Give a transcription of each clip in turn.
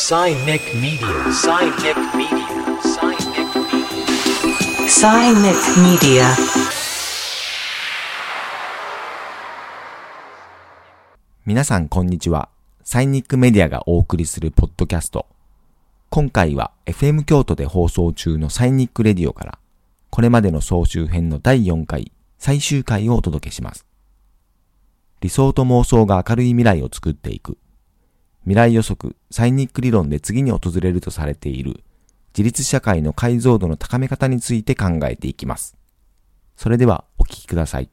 Cynic Media. Cynic Media. Cynic Media. 皆さんこんにちは。サイニックメディアがお送りするポッドキャスト。今回は FM 京都で放送中のサイニックレディオから、これまでの総集編の第4回、最終回をお届けします。理想と妄想が明るい未来を作っていく。未来予測、サイニック理論で次に訪れるとされている、自立社会の解像度の高め方について考えていきます。それではお聞きください。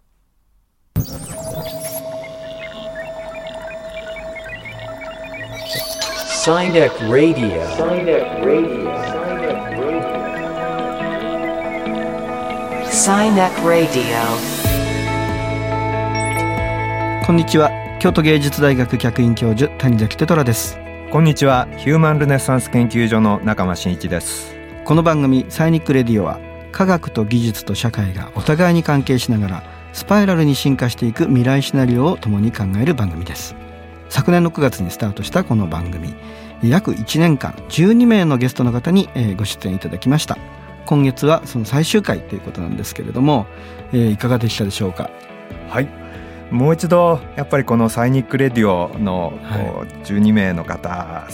こんにちは京都芸術大学客員教授谷崎テトラです。こんにちは。ヒューマンルネサンス研究所の中間真一です。この番組サイニックレディオは科学と技術と社会がお互いに関係しながらスパイラルに進化していく未来シナリオを共に考える番組です。昨年の9月にスタートしたこの番組約1年間12名のゲストの方にえーご出演いただきました。今月はその最終回ということなんですけれども、えーいかがでしたでしょうか？はいもう一度やっぱりこのサイニックレディオのはいこう12名の方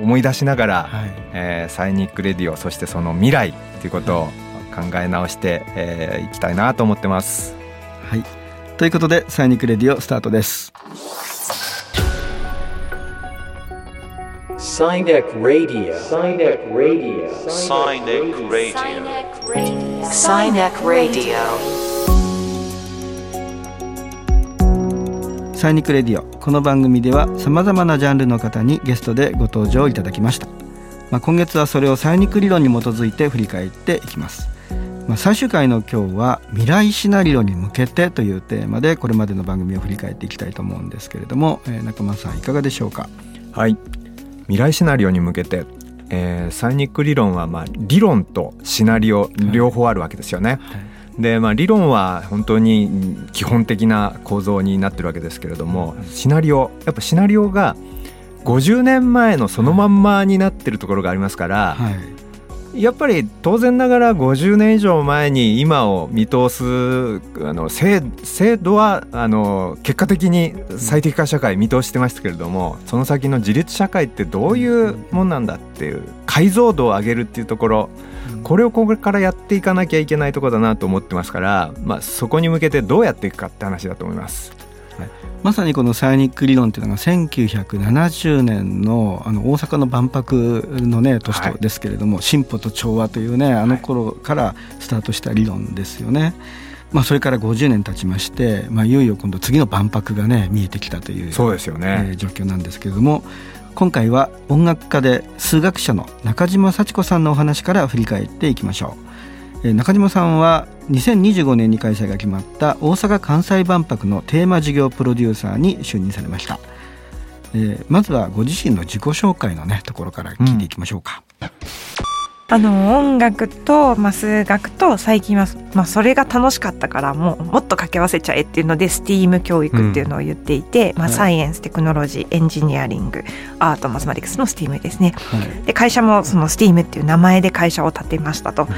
思い出しながら、はいえーサイニックレディオそしてその未来ということを考え直してい、えーいきたいなと思ってますはいということでサイニックレディオスタートです SINIC Radio. SINIC Radio. SINIC Radio. Cynic Radio. サイニックレディオ。この番組ではさまざまなジャンルの方にゲストでご登場いただきました、まあ、今月はそれをサイニック理論に基づいて振り返っていきます、まあ、最終回の今日は未来シナリオに向けてというテーマでこれまでの番組を振り返っていきたいと思うんですけれども、えー中間さんいかがでしょうか？はい。未来シナリオに向けて、えーサイニック理論はまあ理論とシナリオ両方あるわけですよね、でまあ、理論は本当にうん基本的な構造になってるわけですけれどもシナリオやっぱシナリオが50年前のそのまんまになってるところがありますから、はい。やっぱり当然ながら50年以上前に今を見通すあの制制度はあの結果的に最適化社会見通してましたけれどもその先の自立社会ってどういうもんなんだっていう解像度を上げるっていうところこれをこれからやっていかなきゃいけないところだなと思ってますから、まあ、そこに向けてどうやっていくかって話だと思います。まさにこのサイニック理論っていうのが1970年のあの大阪の万博のね年はいとですけれども、進歩と調和というねあの頃からスタートした理論ですよね。まあそれから50年経ちまして、まあいよいよ今度次の万博がね見えてきたというそうですよね、えー状況なんですけれども今回は音楽家で数学者の中島幸子さんのお話から振り返っていきましょう、え中島さんは2025年に開催が決まった大阪・関西万博のテーマ事業プロデューサーに就任されました、えーまずはご自身の自己紹介のねところから聞いていきましょうか、あの音楽と、まあ、数学と最近は、まあ、それが楽しかったからもうもっと掛け合わせちゃえっていうので STEAM 教育っていうのを言っていて、まあ、はいサイエンステクノロジーエンジニアリングアートマスマティクスの STEAM ですね。はい。で会社もその STEAM っていう名前で会社を立てましたと。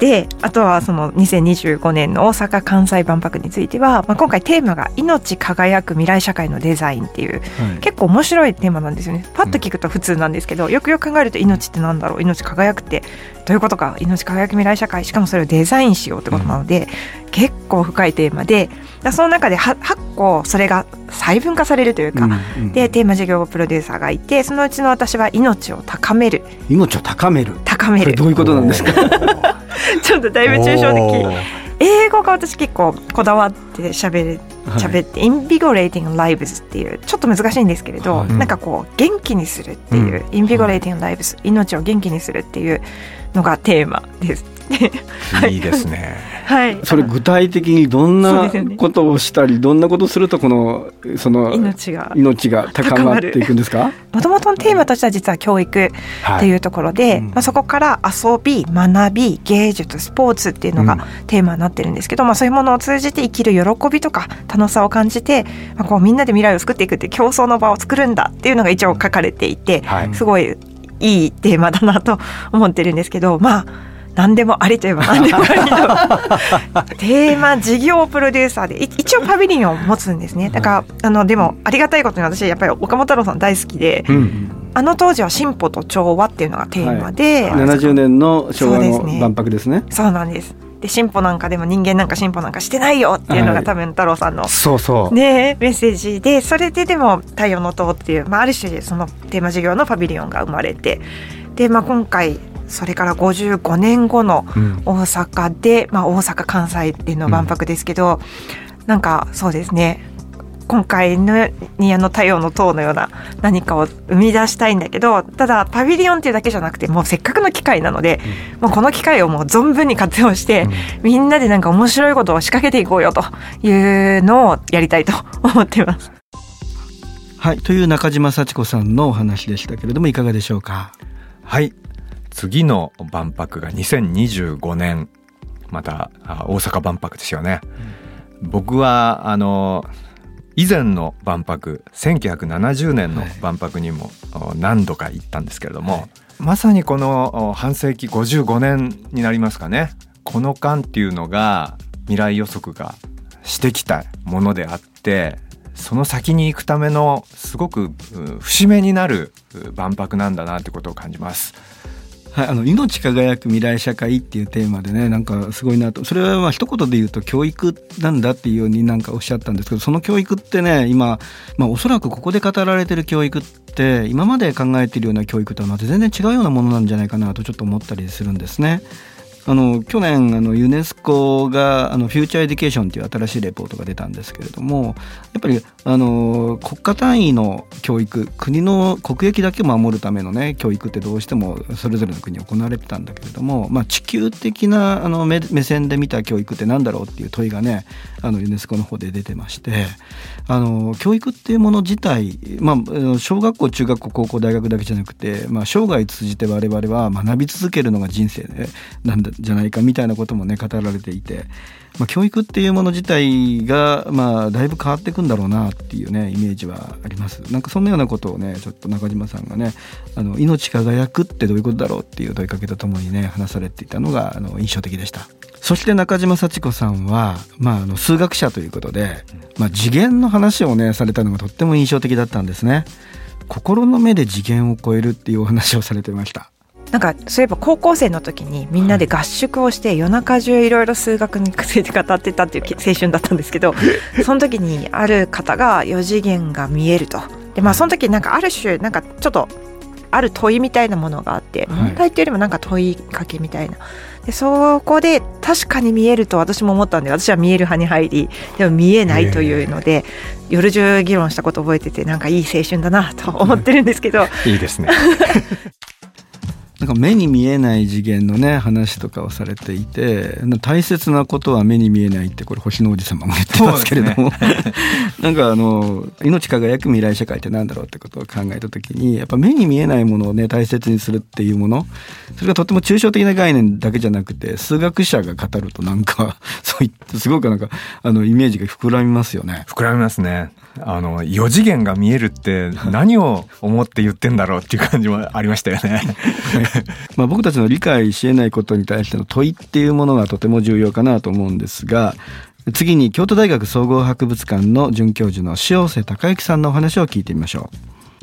であとはその2025年の大阪・関西万博については、まあ、今回テーマが「命輝く未来社会のデザイン」っていうはい。結構面白いテーマなんですよね。パッと聞くと普通なんですけど、よくよく考えると命ってなんだろう？命輝くってどういうことか命輝く未来社会しかもそれをデザインしようってことなので、結構深いテーマでだその中で 8, 8個それが細分化されるというか、うんうんでテーマ事業プロデューサーがいてそのうちの私は命を高める。命を高める。高める。どういうことなんですか？ちょっとだいぶ抽象的英語が私結構こだわって喋れ喋って、インビゴレーティング・ライブズっていうちょっと難しいんですけれど、はい。なんかこう元気にするっていう、インビゴレーティング・ライブズ命を元気にするっていうのがテーマです。い。いですね。はい、それ具体的にどんなことをしたりどんなことをするとこのその命が命が高まっていくんですか？もともとのテーマとしては実は教育っていうところで、うん。まあ、そこから遊び学び芸術スポーツっていうのがテーマになってるんですけど、まあ、そういうものを通じて生きる喜びとか楽しさを感じて、まあ、こうみんなで未来を作っていくっていう競争の場を作るんだっていうのが一応書かれていて、はい。すごいいいテーマだなと思ってるんですけどまあ何でもありといえば何でもありの テーマ事業プロデューサーで。い一応パビリオンを持つんですね。だからあのでもありがたいことに私やっぱり岡本太郎さん大好きでうん。あの当時は進歩と調和っていうのがテーマで、70年の昭和のそうですね。万博ですね。そうなんです。で進歩なんかでも人間なんか進歩なんかしてないよっていうのはい。が多分太郎さんのそうそう、ねメッセージでそれででも「太陽の塔」っていう、まあ、ある種そのテーマ事業のパビリオンが生まれて。で、まあ、今回それから55年後のうん。大阪で、まあ、大阪関西での万博ですけど、なんかそうですね。今回のにあの太陽の塔のような何かを生み出したいんだけどただパビリオンっていうだけじゃなくてもうせっかくの機会なので、もうこの機会をもう存分に活用して、みんなでなんか面白いことを仕掛けていこうよというのをやりたいと思っています。はい。という中島幸子さんのお話でしたけれどもいかがでしょうか？はい次の万博が2025年。またあ大阪万博ですよね、僕はあの以前の万博1970年の万博にもお何度か行ったんですけれども、まさにこのお半世紀55年になりますかね。この間っていうのが未来予測がしてきたものであってその先に行くためのすごくう節目になるう万博なんだなってことを感じます。はい、あの命輝く未来社会っていうテーマでねなんかすごいなとそれはまあ一言で言うと教育なんだっていうようになんかおっしゃったんですけどその教育ってね今、まあ、おそらくここで語られてる教育って今まで考えているような教育とはまた全然違うようなものなんじゃないかなとちょっと思ったりするんですね。あの去年あのユネスコがあのフューチャーエデュケーションという新しいレポートが出たんですけれどもやっぱりあの国家単位の教育国の国益だけ守るためのね教育ってどうしてもそれぞれの国行われてたんだけれども、まあ、地球的なあの目目線で見た教育って何だろうっていう問いがねあのユネスコの方で出てましてあの教育っていうもの自体、まあ、小学校中学校高校大学だけじゃなくて、まあ、生涯通じて我々は学び続けるのが人生、ね、なんだじゃないかみたいなこともね語られていて、まあ、教育っていうもの自体が、まあ、だいぶ変わっていくんだろうなっていうねイメージはあります。なんかそんなようなことをねちょっと中島さんがねあの命輝くってどういうことだろうっていう問いかけとともにね話されていたのがあの印象的でした。そして中島幸子さんは、まあ、あの数学者ということで、まあ、次元の話をねされたのがとっても印象的だったんですね。心の目で次元を超えるっていうお話をされてました。なんかそういえば高校生の時にみんなで合宿をして夜中中いろいろ数学について語ってたっていう青春だったんですけど その時にある方が4次元が見えると。でまあその時なんかある種なんかちょっとある問いみたいなものがあってはい。問題っていうよりもなんか問いかけみたいな。でそこで確かに見えると私も思ったんで私は見える派に入りでも見えないというので夜中議論したこと覚えててなんかいい青春だなと思ってるんですけど。いいですね。なんか目に見えない次元のね話とかをされていて大切なことは目に見えないってこれ星の王子様も言ってますけれども、なんかあの命輝く未来社会ってなんだろうってことを考えた時にやっぱ目に見えないものをね大切にするっていうものそれがとっても抽象的な概念だけじゃなくて数学者が語るとなんか そういったすごくなんかあのイメージが膨らみますよね。膨らみますね。あの4次元が見えるって何を思って言ってんだろうっていう感じもありましたよね。まあ、僕たちの理解し得ないことに対しての問いっていうものがとても重要かなと思うんですが次に京都大学総合博物館の准教授の塩瀬隆之さんのお話を聞いてみましょ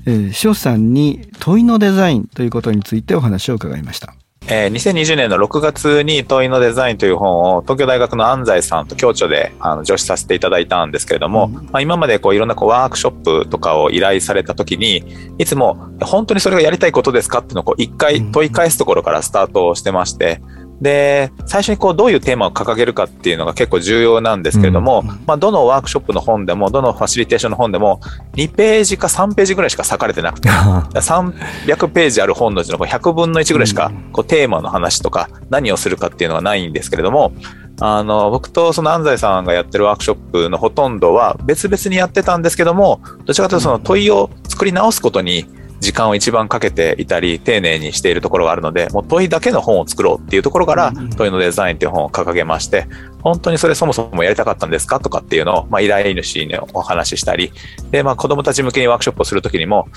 う、えー、塩瀬さんに問いのデザインということについてお話を伺いましたえー2020年の6月に問いのデザインという本を東京大学の安西さんと共著であの助手させていただいたんですけれども、まあ、今までこういろんなこうワークショップとかを依頼された時にいつも本当にそれがやりたいことですかっていうのをこう一回問い返すところからスタートをしてまして、で最初にこうどういうテーマを掲げるかっていうのが結構重要なんですけれども、まあ、どのワークショップの本でもどのファシリテーションの本でも2ページか3ページぐらいしか割かれてなくて 300ページある本のうちのこう100分の1ぐらいしかこうテーマの話とか何をするかっていうのはないんですけれどもあの僕とその安西さんがやってるワークショップのほとんどは別々にやってたんですけどもどちらかというとその問いを作り直すことに時間を一番かけていたり丁寧にしているところがあるのでもう問いだけの本を作ろうっていうところから問いのデザインっていう本を掲げまして本当にそれそもそもやりたかったんですか？とかっていうのを、まあ、依頼主にお話ししたりで、まあ、子どもたち向けにワークショップをするときにも、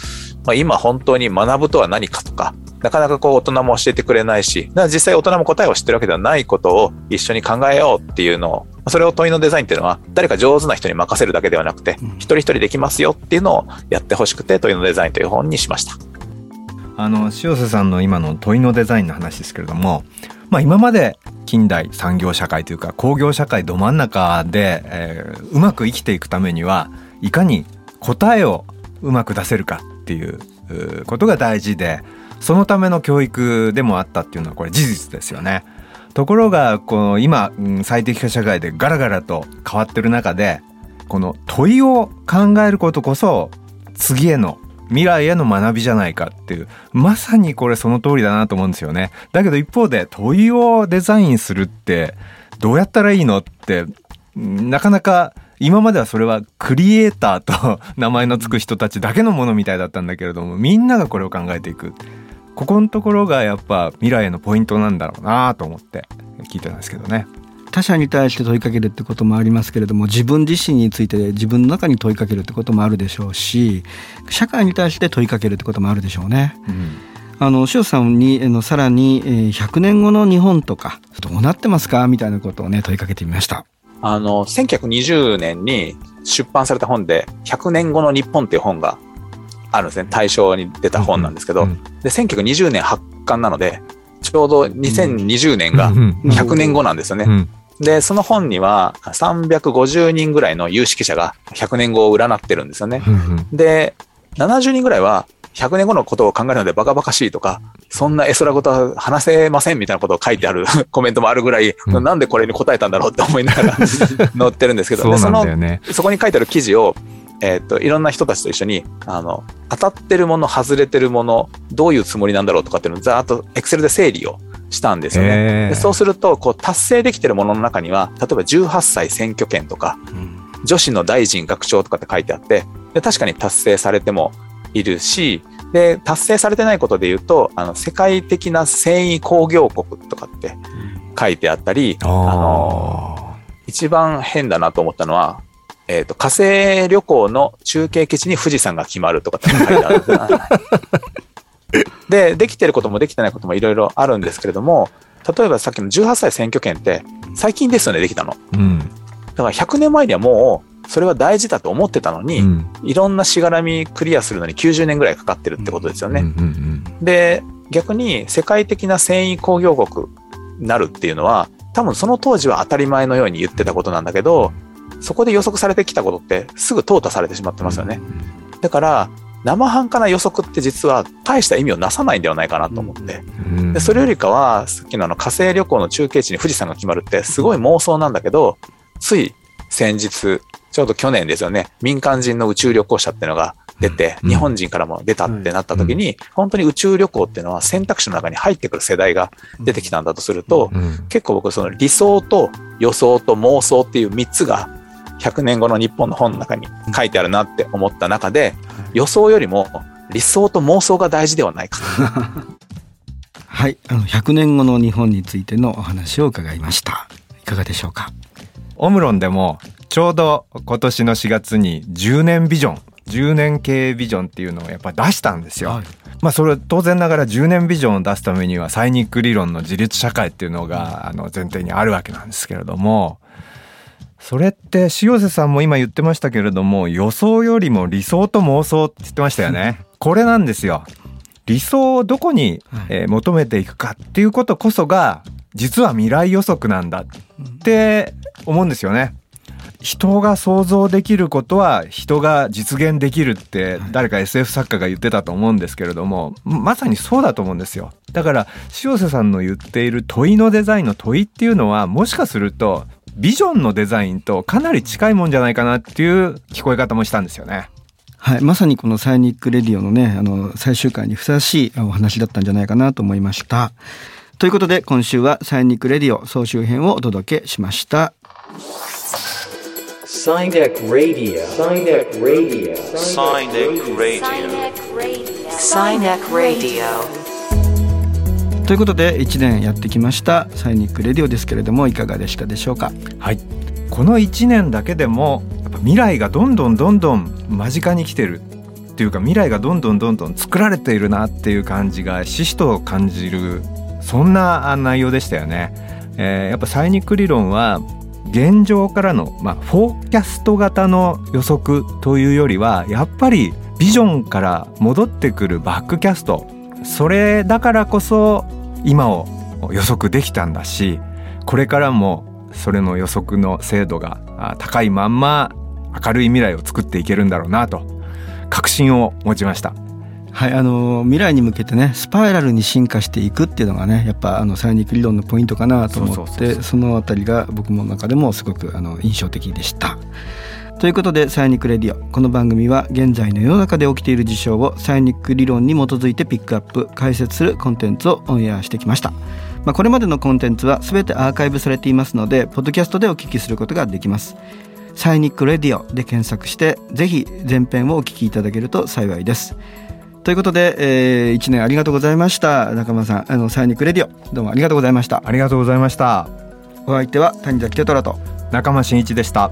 まあ、今本当に学ぶとは何かとかなかなかこう大人も教えてくれないし、実際大人も答えを知ってるわけではないことを一緒に考えようっていうのを、それを問いのデザインっていうのは誰か上手な人に任せるだけではなくて、一人一人できますよっていうのをやってほしくて問いのデザインという本にしました。あの塩瀬さんの今の問いのデザインの話ですけれども、まあ、今まで近代産業社会というか工業社会ど真ん中で、えーうまく生きていくためにはいかに答えをうまく出せるかっていうことが大事でそのための教育でもあったっていうのはこれ事実ですよね。ところがこの今最適化社会でガラガラと変わってる中でこの問いを考えることこそ次への未来への学びじゃないかっていうまさにこれその通りだなと思うんですよね。だけど一方で問いをデザインするってどうやったらいいのってなかなか今まではそれはクリエイターと名前の付く人たちだけのものみたいだったんだけれどもみんながこれを考えていく。ここのところがやっぱ未来へのポイントなんだろうなと思って聞いてたんですけどね。他者に対して問いかけるってこともありますけれども自分自身について自分の中に問いかけるってこともあるでしょうし社会に対して問いかけるってこともあるでしょうね。あの塩さんにあのさらにえー100年後の日本とかどうなってますか？みたいなことをね問いかけてみました。あの、1920年に出版された本で、100年後の日本っていう本があるんですね。大正に出た本なんですけど、うんで、1920年発刊なので、ちょうど2020年が100年後なんですよね。うんで、その本には350人ぐらいの有識者が100年後を占ってるんですよね。で、70人ぐらいは100年後のことを考えるのでバカバカしいとか、そんな絵空事は話せませんみたいなことを書いてある コメントもあるぐらい、うんなんでこれに答えたんだろうって思いながら 載ってるんですけど、そうでその。そこに書いてある記事を、えーっと、いろんな人たちと一緒に、あの、当たってるもの、外れてるもの、どういうつもりなんだろうとかっていうのをざーっとエクセルで整理をしたんですよね。そうすると、こう、達成できてるものの中には、例えば18歳選挙権とか、女子の大臣学長とかって書いてあって、で確かに達成されてもいるし、で、達成されてないことで言うと、あの、世界的な繊維工業国とかって書いてあったり、あの、一番変だなと思ったのは、えっ、と、火星旅行の中継基地に富士山が決まるとかって書いてあるんで で、できてることもできてないこともいろいろあるんですけれども、例えばさっきの18歳選挙権って最近ですよね、できたの。うんだから100年前にはもうそれは大事だと思ってたのに、うんいろんなしがらみクリアするのに90年ぐらいかかってるってことですよね。で、逆に世界的な繊維工業国になるっていうのは、多分その当時は当たり前のように言ってたことなんだけど、そこで予測されてきたことってすぐ淘汰されてしまってますよね。だから、生半可な予測って実は大した意味をなさないんではないかなと思って。うん。でそれよりかは、さっきのあの火星旅行の中継地に富士山が決まるってすごい妄想なんだけど、つい先日、ちょうど去年ですよね、民間人の宇宙旅行者っていうのが出て、うん。日本人からも出たってなった時に、本当に宇宙旅行っていうのは選択肢の中に入ってくる世代が出てきたんだとすると、うん。結構僕その理想と予想と妄想っていう3つが100年後の日本の本の中に書いてあるなって思った中で、予想よりも理想と妄想が大事ではないか はい、あの100年後の日本についてのお話を伺いました。いかがでしょうか？オムロンでもちょうど今年の4月に10年ビジョン10年経営ビジョンっていうのをやっぱ出したんですよ。はいまあそれは当然ながら10年ビジョンを出すためにはサイニック理論の自立社会っていうのがあの前提にあるわけなんですけれどもそれって塩瀬さんも今言ってましたけれども予想よりも理想と妄想って言ってましたよね。これなんですよ。理想をどこに、はいえー求めていくかっていうことこそが実は未来予測なんだって思うんですよね。人が想像できることは人が実現できるって誰か SF 作家が言ってたと思うんですけれどもまさにそうだと思うんですよだから塩瀬さんの言っている問いのデザインの問いっていうのはもしかするとビジョンのデザインとかなり近いもんじゃないかなっていう聞こえ方もしたんですよね。はい、まさにこのサイニックレディオのね、あの、最終回にふさわしいお話だったんじゃないかなと思いました。ということで、今週はサイニックレディオ総集編をお届けしました。 SINIC Radio. SINIC Radio. SINIC Radio. ということで、1年やってきましたサイニックレディオですけれども、いかがでしたでしょうか？はいこの1年だけでもやっぱ未来がどんどんどんどん間近に来てるっていうか未来がどんどんどんどん作られているなっていう感じがししと感じるそんな内容でしたよね。えーやっぱサイニック理論は現状からの、まあ、フォーキャスト型の予測というよりはやっぱりビジョンから戻ってくるバックキャストそれだからこそ今を予測できたんだしこれからもそれの予測の精度があ高いまんま明るい未来を作っていけるんだろうなと確信を持ちました。はい、あの未来に向けてねスパイラルに進化していくっていうのがねやっぱあのサイニック理論のポイントかなと思ってそのあたりが僕の中でもすごくあの印象的でした。ということでサイニックレディオこの番組は現在の世の中で起きている事象をサイニック理論に基づいてピックアップ解説するコンテンツをオンエアしてきました。まあ、これまでのコンテンツは全てアーカイブされていますのでポッドキャストでお聞きすることができます。サイニックレディオで検索してぜひ全編をお聞きいただけると幸いです。ということで、え1年ありがとうございました中間さんあのサイニックレディオどうもありがとうございましたありがとうございました。お相手は谷崎テトラと中間真一でした。